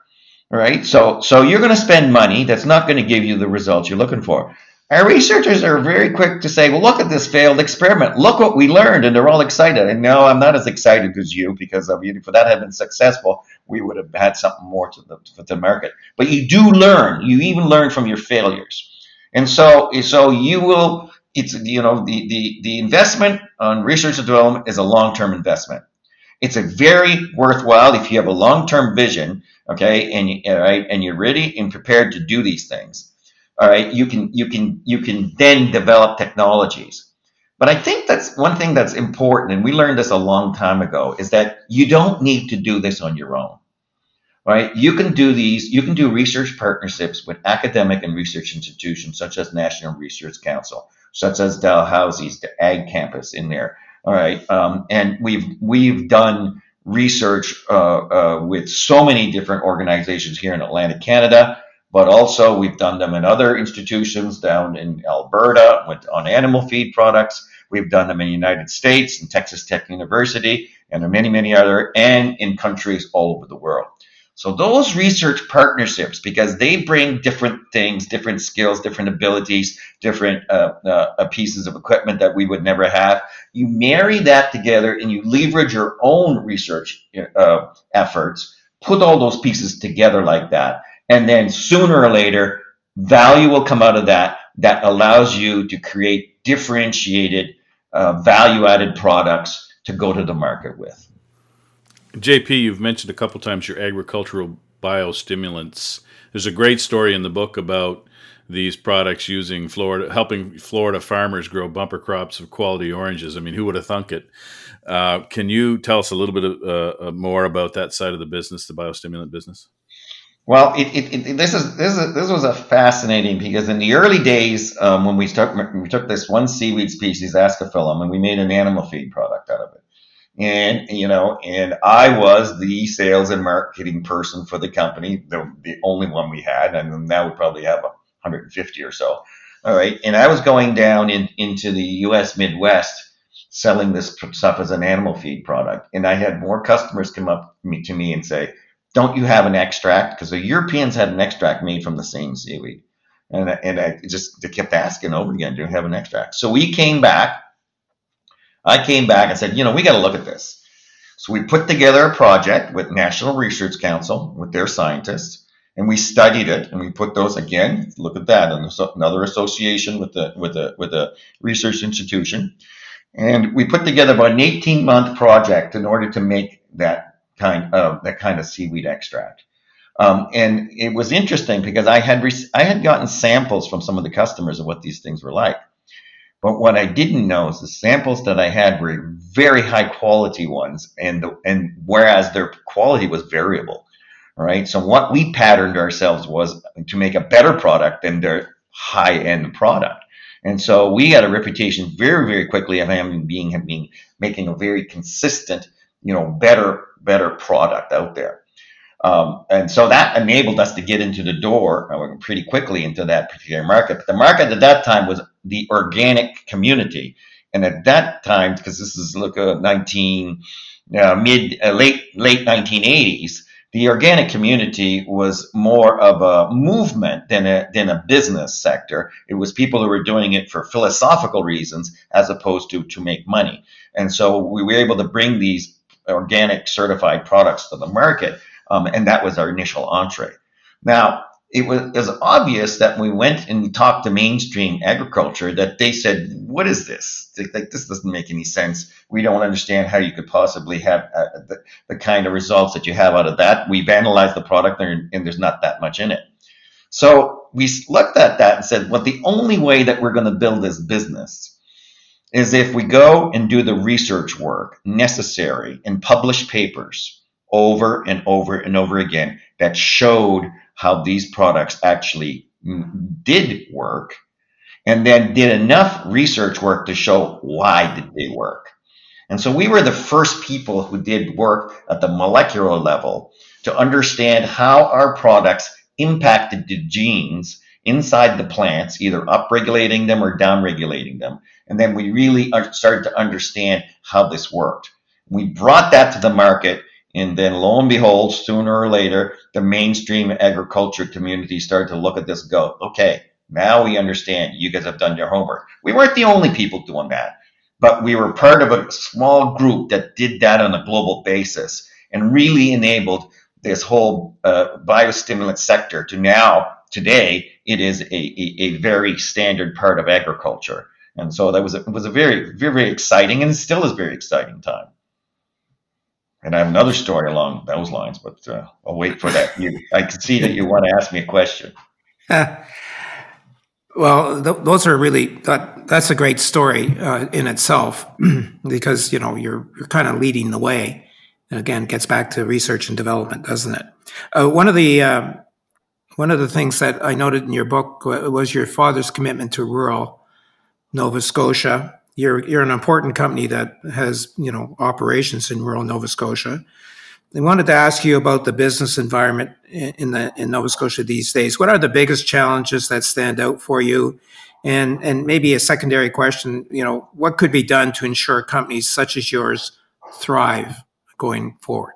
right? So, so you're going to spend money that's not going to give you the results you're looking for. Our researchers are very quick to say, well, look at this failed experiment. Look what we learned. And they're all excited. And no, I'm not as excited as you because if that had been successful, we would have had something more to the, to the market. But you do learn. You even learn from your failures. And so, so you will, it's, you know, the, the, the investment on research and development is a long-term investment. It's a very worthwhile if you have a long-term vision, okay, and you, right, and you're ready and prepared to do these things. All right? You can you can you can then develop technologies. But i think that's one thing that's important and we learned this a long time ago is that you don't need to do this on your own right? You can do these you can do research partnerships with academic and research institutions such as national research council such as dalhousie's the ag campus in there all right? Um, and we've we've done research uh, uh, with so many different organizations here in atlantic canada but also we've done them in other institutions down in Alberta with, on animal feed products. We've done them in the United States and Texas Tech University and many, many other, and in countries all over the world. So those research partnerships, because they bring different things, different skills, different abilities, different uh, uh, pieces of equipment that we would never have. You marry that together and you leverage your own research uh, efforts. Put all those pieces together like that, and then sooner or later, value will come out of that that allows you to create differentiated, uh, value added products to go to the market with. JP, you've mentioned a couple times your agricultural biostimulants. There's a great story in the book about these products using Florida, helping Florida farmers grow bumper crops of quality oranges. I mean, who would have thunk it? Uh, can you tell us a little bit of, uh, uh more about that side of the business, the biostimulant business? Well, it, it, it, this is this is this was a fascinating because in the early days um, when we start we took this one seaweed species Ascophyllum and we made an animal feed product out of it, and you know, and I was the sales and marketing person for the company, the, the only one we had, and now we probably have 150 or so. All right, and I was going down in, into the U.S. Midwest selling this stuff as an animal feed product, and I had more customers come up to me and say don't you have an extract? Because the Europeans had an extract made from the same seaweed. And, and I just they kept asking over again, do you have an extract? So we came back. I came back and said, you know, we got to look at this. So we put together a project with National Research Council, with their scientists, and we studied it. And we put those again. Look at that, another association with the with the with research institution. And we put together about an 18 month project in order to make that kind of that kind of seaweed extract. Um, and it was interesting because I had I had gotten samples from some of the customers of what these things were like. But what I didn't know is the samples that I had were very high quality ones, and the, and whereas their quality was variable, right? So what we patterned ourselves was to make a better product than their high end product. And so we had a reputation very, very quickly of having being, being making a very consistent, you know, better better product out there. Um, and so that enabled us to get into the door uh, pretty quickly into that particular market. But the market at that time was the organic community. And at that time, because this is look uh, 19 uh, mid uh, late late 1980s, the organic community was more of a movement than a than a business sector. It was people who were doing it for philosophical reasons as opposed to to make money. And so we were able to bring these organic certified products to the market. Um, and that was our initial entree. Now, it was, it was obvious that we went and we talked to mainstream agriculture that they said, "What is this? Like this doesn't make any sense. We don't understand how you could possibly have uh, the, the kind of results that you have out of that. We've analyzed the product and, and there's not that much in it." So we looked at that and said, well, the only way that we're going to build this business is if we go and do the research work necessary and publish papers over and over and over again that showed how these products actually did work and then did enough research work to show why did they work. And so we were the first people who did work at the molecular level to understand how our products impacted the genes inside the plants, either upregulating them or downregulating them. And then we really uh, started to understand how this worked. We brought that to the market, and then lo and behold, sooner or later, the mainstream agriculture community started to look at this go, okay, now we understand you guys have done your homework. We weren't the only people doing that, but we were part of a small group that did that on a global basis and really enabled this whole uh, biostimulant sector to now, today, it is a, a, a, very standard part of agriculture. And so that was a, was a very, very, very exciting and still is very exciting time. And I have another story along those lines, but uh, I'll wait for that. You, I can see that you want to ask me a question. Well, th- those are really that, that's a great story uh, in itself because you know you're you're kind of leading the way. And again, gets back to research and development, doesn't it? Uh, one of the uh, one of the things that I noted in your book was your father's commitment to rural Nova Scotia. You're you're an important company that has you know operations in rural Nova Scotia. I wanted to ask you about the business environment in the in Nova Scotia these days. What are the biggest challenges that stand out for you? And and maybe a secondary question, you know, what could be done to ensure companies such as yours thrive going forward?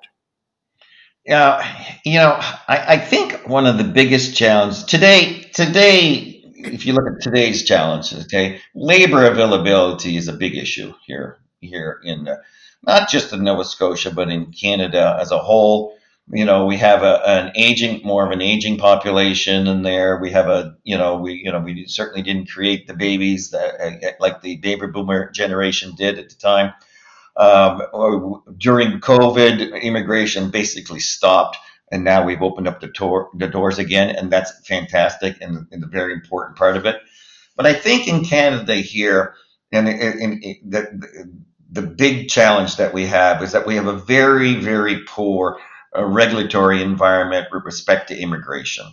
Yeah, you know, I, I think one of the biggest challenges today today, if you look at today's challenges, okay, labor availability is a big issue here here in not just in Nova Scotia, but in Canada as a whole. You know, we have a, an aging, more of an aging population in there. We have a, you know, we, you know, we certainly didn't create the babies that, uh, like the baby boomer generation did at the time. Um, during COVID, immigration basically stopped, and now we've opened up the, the doors again, and that's fantastic and, and a very important part of it. But I think in Canada here, and, and, and the, the big challenge that we have is that we have a very, very poor uh, regulatory environment with respect to immigration.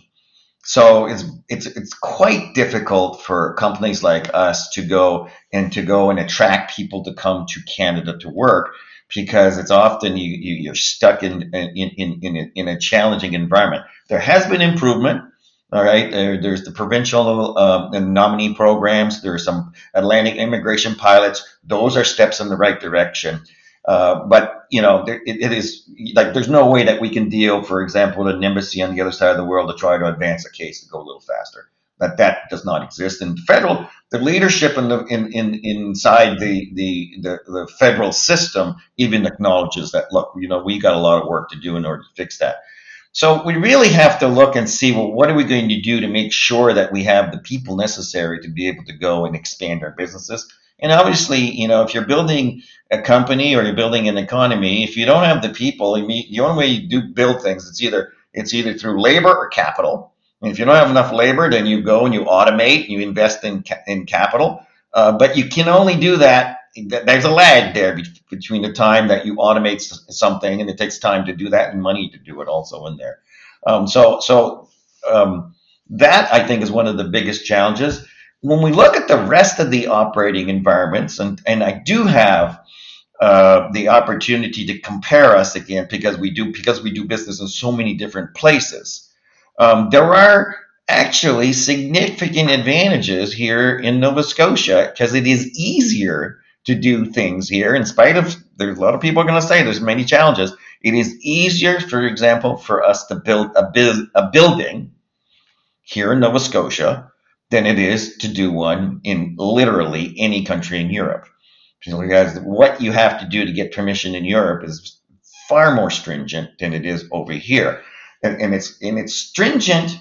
So it's it's it's quite difficult for companies like us to go and to go and attract people to come to Canada to work because it's often you, you are stuck in in, in in a, in a challenging environment. There has been improvement. All right, there, there's the provincial uh, nominee programs. There are some Atlantic immigration pilots. Those are steps in the right direction. Uh, but you know, there, it, it is like there's no way that we can deal, for example, with an embassy on the other side of the world to try to advance a case to go a little faster. That that does not exist. And federal, the leadership in the in, in inside the, the the the federal system even acknowledges that. Look, you know, we got a lot of work to do in order to fix that. So we really have to look and see, well, what are we going to do to make sure that we have the people necessary to be able to go and expand our businesses? And obviously, you know, if you're building a company or you're building an economy, if you don't have the people, the only way you do build things, it's either it's either through labor or capital. And if you don't have enough labor, then you go and you automate, you invest in in capital. Uh, but you can only do that there's a lag there between the time that you automate something and it takes time to do that and money to do it also in there. Um, so so um, that I think is one of the biggest challenges. When we look at the rest of the operating environments, and, and I do have uh, the opportunity to compare us again because we do because we do business in so many different places. Um, there are actually significant advantages here in Nova Scotia because it is easier to do things here, in spite of there's a lot of people going to say there's many challenges. It is easier, for example, for us to build a, bu- a building here in Nova Scotia than it is to do one in literally any country in Europe. Because what you have to do to get permission in Europe is far more stringent than it is over here. And, and it's and it's stringent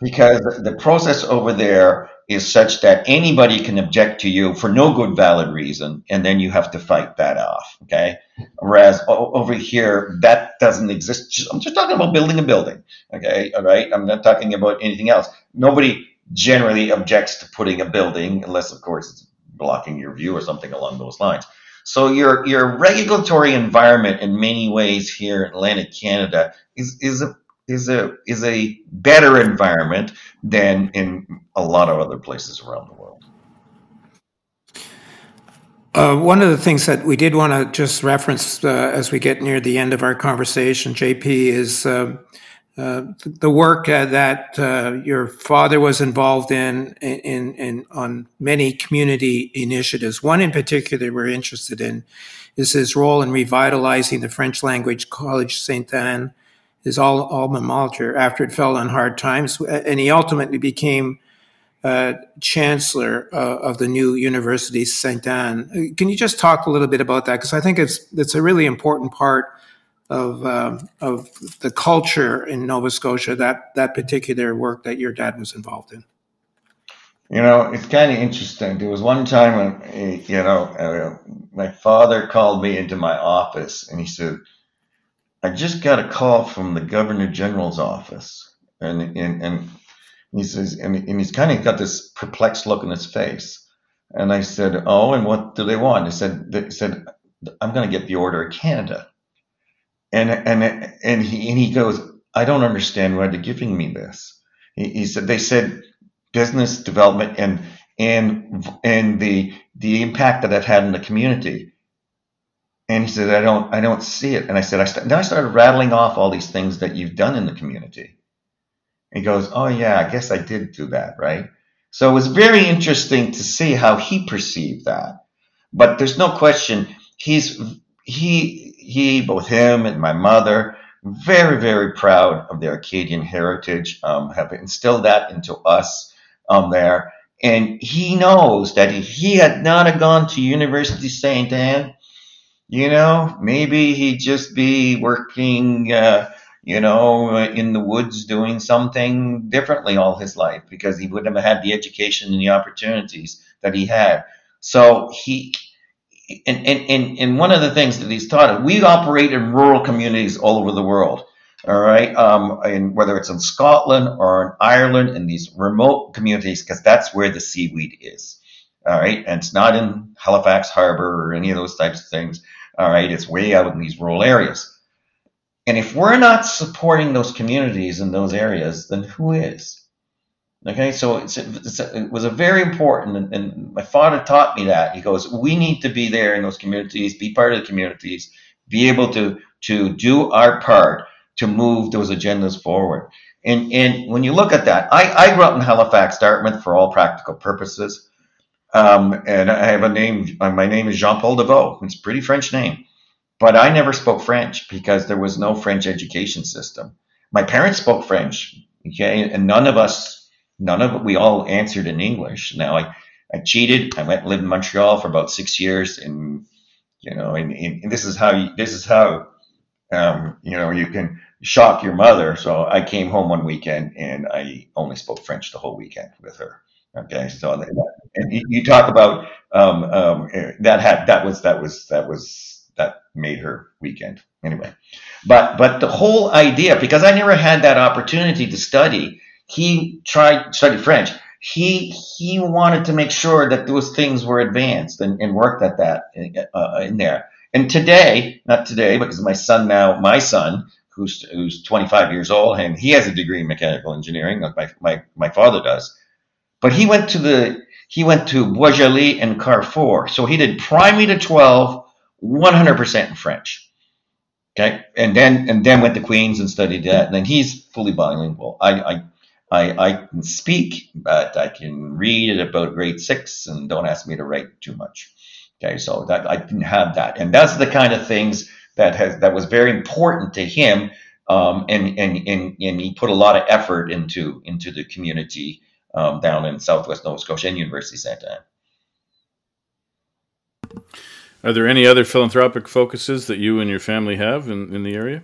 because the process over there is such that anybody can object to you for no good valid reason and then you have to fight that off okay? Whereas over here that doesn't exist. I'm just talking about building a building okay? All right? I'm not talking about anything else. Nobody generally objects to putting a building unless of course it's blocking your view or something along those lines so your your regulatory environment in many ways here in atlantic canada is is a is a is a better environment than in a lot of other places around the world. Uh, one of the things that we did want to just reference uh, as we get near the end of our conversation, JP, is uh, the work uh, that uh, your father was involved in, in, in on many community initiatives. One in particular we're interested in is his role in revitalizing the French language College Sainte-Anne his alma mater after it fell on hard times, and he ultimately became uh, chancellor uh, of the new University Sainte-Anne. Can you just talk a little bit about that? Because I think it's it's a really important part of um, of the culture in Nova Scotia that that particular work that your dad was involved in. You know, it's kind of interesting. There was one time when, you know, uh, my father called me into my office and he said, I just got a call from the Governor General's office, and and, and he says, and, and he's kind of got this perplexed look in his face. And I said, "Oh, and what do they want?" He said, "They said I'm going to get the Order of Canada." And and and he and he goes, "I don't understand why they're giving me this." He, he said, "They said business development and and and the the impact that I've had in the community." And he said, I don't, I don't see it. And I said, I st-. then I started rattling off all these things that you've done in the community. And he goes, Oh yeah, I guess I did do that, right? So it was very interesting to see how he perceived that. But there's no question, he's he he, both him and my mother, very very proud of their Acadian heritage. Um, have instilled that into us um, there, and he knows that if he had not have gone to University Sainte-Anne, you know, maybe he'd just be working, uh, you know, in the woods doing something differently all his life because he wouldn't have had the education and the opportunities that he had. So he, and, and, and, one of the things that he's taught, us, we operate in rural communities all over the world. All right, um, and whether it's in Scotland or in Ireland, in these remote communities, because that's where the seaweed is. All right, and it's not in Halifax Harbor or any of those types of things. All right, it's way out in these rural areas. And if we're not supporting those communities in those areas, then who is? Okay, so it's, it's it was a very important, and, and, my father taught me that. He goes, we need to be there in those communities, be part of the communities, be able to to do our part to move those agendas forward. And and when you look at that, I, I grew up in Halifax, Dartmouth, for all practical purposes. Um, and I have a name. My name is Jean Paul Deveau. It's a pretty French name, but I never spoke French because there was no French education system. My parents spoke French, okay, and none of us, none of it, we all answered in English. Now I, I cheated. I went and lived in Montreal for about six years, and you know, and, and this is how you, this is how, um, you know, you can shock your mother. So I came home one weekend and I only spoke French the whole weekend with her. Okay, so and you, talk about um, um, that had that was that was that was that made her weekend anyway. But but the whole idea because I never had that opportunity to study. He tried study French. He he wanted to make sure that those things were advanced and, and worked at that uh, in there. And today, not today, because my son now, my son, who's who's 25 years old, and he has a degree in mechanical engineering, like my my, my father does but he went to the he went to Boisjoli and Carrefour. So he did primary to 12, 100% in French. Okay. And then and then went to Queens and studied that. And then he's fully bilingual. I I I, I can speak, but I can read at about grade six and don't ask me to write too much. Okay, so that I didn't have that. And that's the kind of things that has that was very important to him. Um, and, and and and he put a lot of effort into into the community um, down in southwest Nova Scotia and University Sainte-Anne. Are there any other philanthropic focuses that you and your family have in, in the area?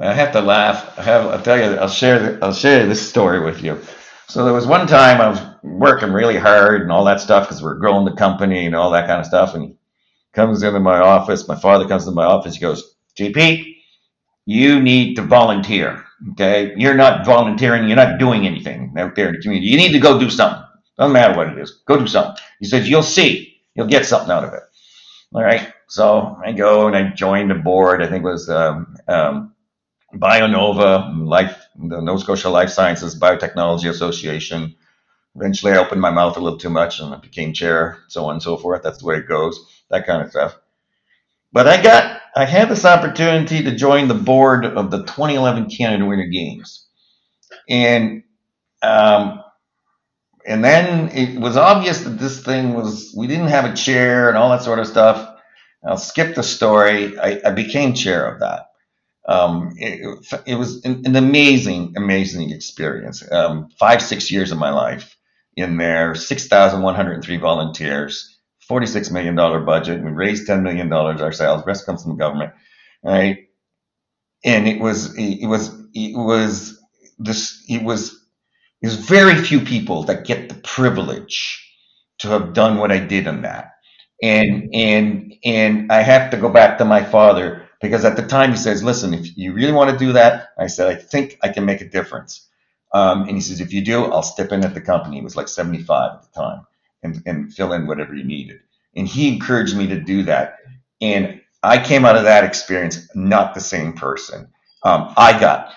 I have to laugh. I have. I'll tell you. I'll share. The, I'll share this story with you. So there was one time I was working really hard and all that stuff because we're growing the company and all that kind of stuff. And he comes into my office. My father comes into my office. He goes, "JP, you need to volunteer. Okay, you're not volunteering. You're not doing anything out there in the community. You need to go do something. Doesn't matter what it is. Go do something." He says, "You'll see. You'll get something out of it." All right. So I go and I join the board. I think it was um, um, Bionova, Life, the Nova Scotia Life Sciences Biotechnology Association. Eventually, I opened my mouth a little too much and I became chair, so on and so forth. That's the way it goes, that kind of stuff. But I got, I had this opportunity to join the board of the 2011 Canada Winter Games, and um, and then it was obvious that this thing was, we didn't have a chair and all that sort of stuff. I'll skip the story. I, I became chair of that. Um, it, it, was an, amazing, amazing experience. Um, five, six years of my life in there, 6,103 volunteers, $46 million budget. We raised $10 million ourselves. The rest comes from the government. Right. And it was, it was, it was this, it was, there's very few people that get the privilege to have done what I did in that. And, and, and I have to go back to my father because at the time he says, listen, if you really want to do that, I said, I think I can make a difference. Um, and he says, if you do, I'll step in at the company. It was like 75 at the time and, and fill in whatever you needed. And he encouraged me to do that. And I came out of that experience not the same person. Um, I got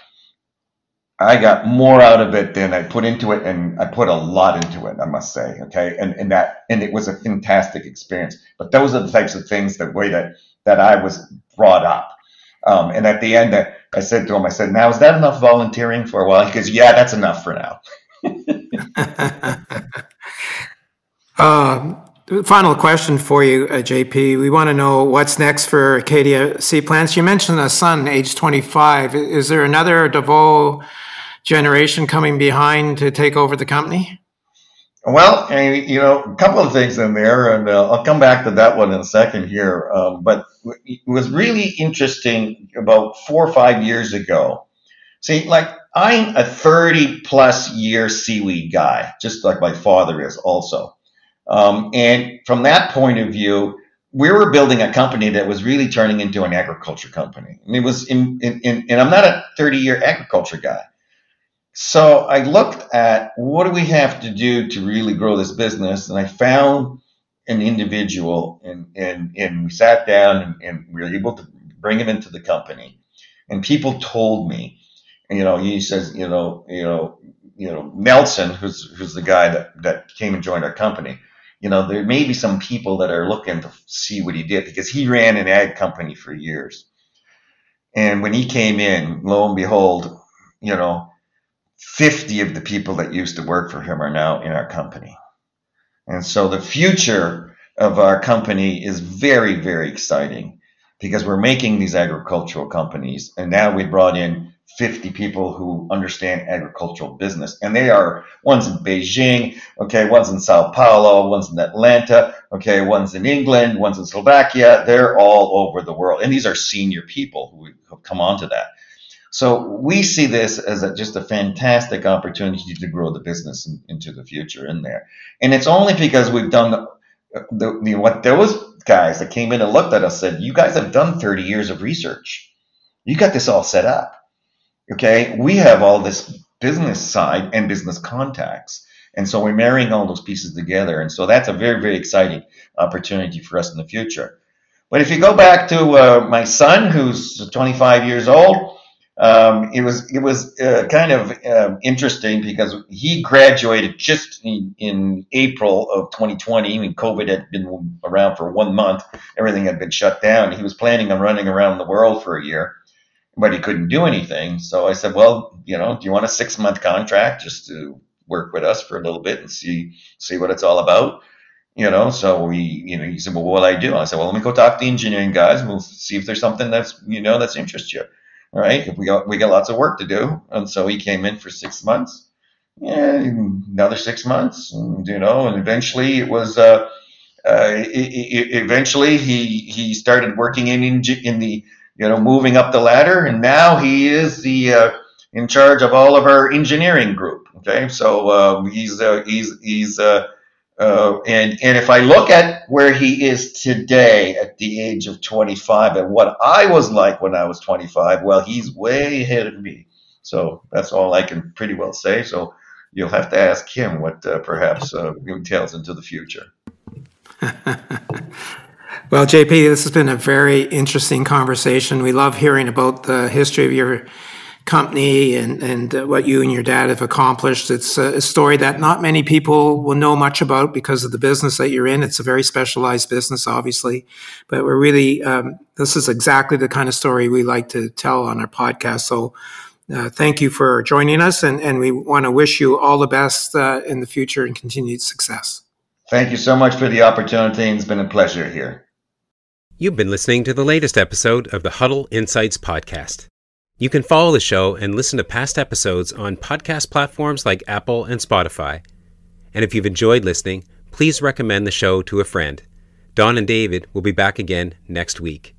I got more out of it than I put into it, and I put a lot into it, I must say. Okay, and and that and it was a fantastic experience. But those are the types of things, the way that that I was brought up. Um, and at the end, I, I said to him, I said, "Now is that enough volunteering for a while?" He goes, "Yeah, that's enough for now." um, final question for you, uh, JP. We want to know what's next for Acadian Seaplants. You mentioned a son, age 25. Is there another Deveau generation coming behind to take over the company? Well, you know, a couple of things in there, and uh, I'll come back to that one in a second here. Um, but it was really interesting about four or five years ago. See, like I'm a 30 plus year seaweed guy, just like my father is also. Um, and from that point of view, we were building a company that was really turning into an agriculture company. And it was in, in, in and I'm not a 30 year agriculture guy. So I looked at what do we have to do to really grow this business, and I found an individual, and and, and we sat down and, and we were able to bring him into the company, and people told me, you know, he says, you know, you know, you know, Nelson, who's who's the guy that that came and joined our company. You know, there may be some people that are looking to see what he did because he ran an ag company for years. And when he came in, lo and behold, you know, 50 of the people that used to work for him are now in our company. And so the future of our company is very, very exciting because we're making these agricultural companies. And now we brought in 50 people who understand agricultural business. And they are one's in Beijing, okay, one's in Sao Paulo, one's in Atlanta, okay, one's in England, one's in Slovakia. They're all over the world. And these are senior people who have come onto that. So we see this as a, just a fantastic opportunity to grow the business in, into the future in there. And it's only because we've done the, the, the, what those guys that came in and looked at us said, you guys have done 30 years of research. You got this all set up. Okay. We have all this business side and business contacts. And so we're marrying all those pieces together. And so that's a very, very exciting opportunity for us in the future. But if you go back to uh, my son, who's 25 years old, um, it was it was uh, kind of uh, interesting because he graduated just in, in, April of 2020 when COVID had been around for one month. Everything had been shut down. He was planning on running around the world for a year, but he couldn't do anything. So I said, "Well, you know, do you want a six month contract just to work with us for a little bit and see see what it's all about?" You know, so we, you know, he said, "Well, what will I do?" I said, "Well, let me go talk to the engineering guys, and we'll see if there's something that's you know that's interests you." Right? We got we got lots of work to do, and so he came in for six months. Yeah, another six months, and, you know, and eventually it was. Uh, uh, eventually, he he started working in in the you know, moving up the ladder, and now he is the uh, in charge of all of our engineering group. Okay, so um, he's uh, he's he's uh, uh, and and if I look at where he is today at the age of 25 and what I was like when I was 25, well, he's way ahead of me. So that's all I can pretty well say. So you'll have to ask him what uh, perhaps uh, tells into the future. well, JP, this has been a very interesting conversation. We love hearing about the history of your company and, and uh, what you and your dad have accomplished. It's a, a, story that not many people will know much about because of the business that you're in. It's a very specialized business, obviously, but we're really, um, this is exactly the kind of story we like to tell on our podcast. So, uh, thank you for joining us, and, and we want to wish you all the best uh, in the future and continued success. Thank you so much for the opportunity. It's been a pleasure here. You've been listening to the latest episode of the Huddle Insights Podcast. You can follow the show and listen to past episodes on podcast platforms like Apple and Spotify. And if you've enjoyed listening, please recommend the show to a friend. Don and David will be back again next week.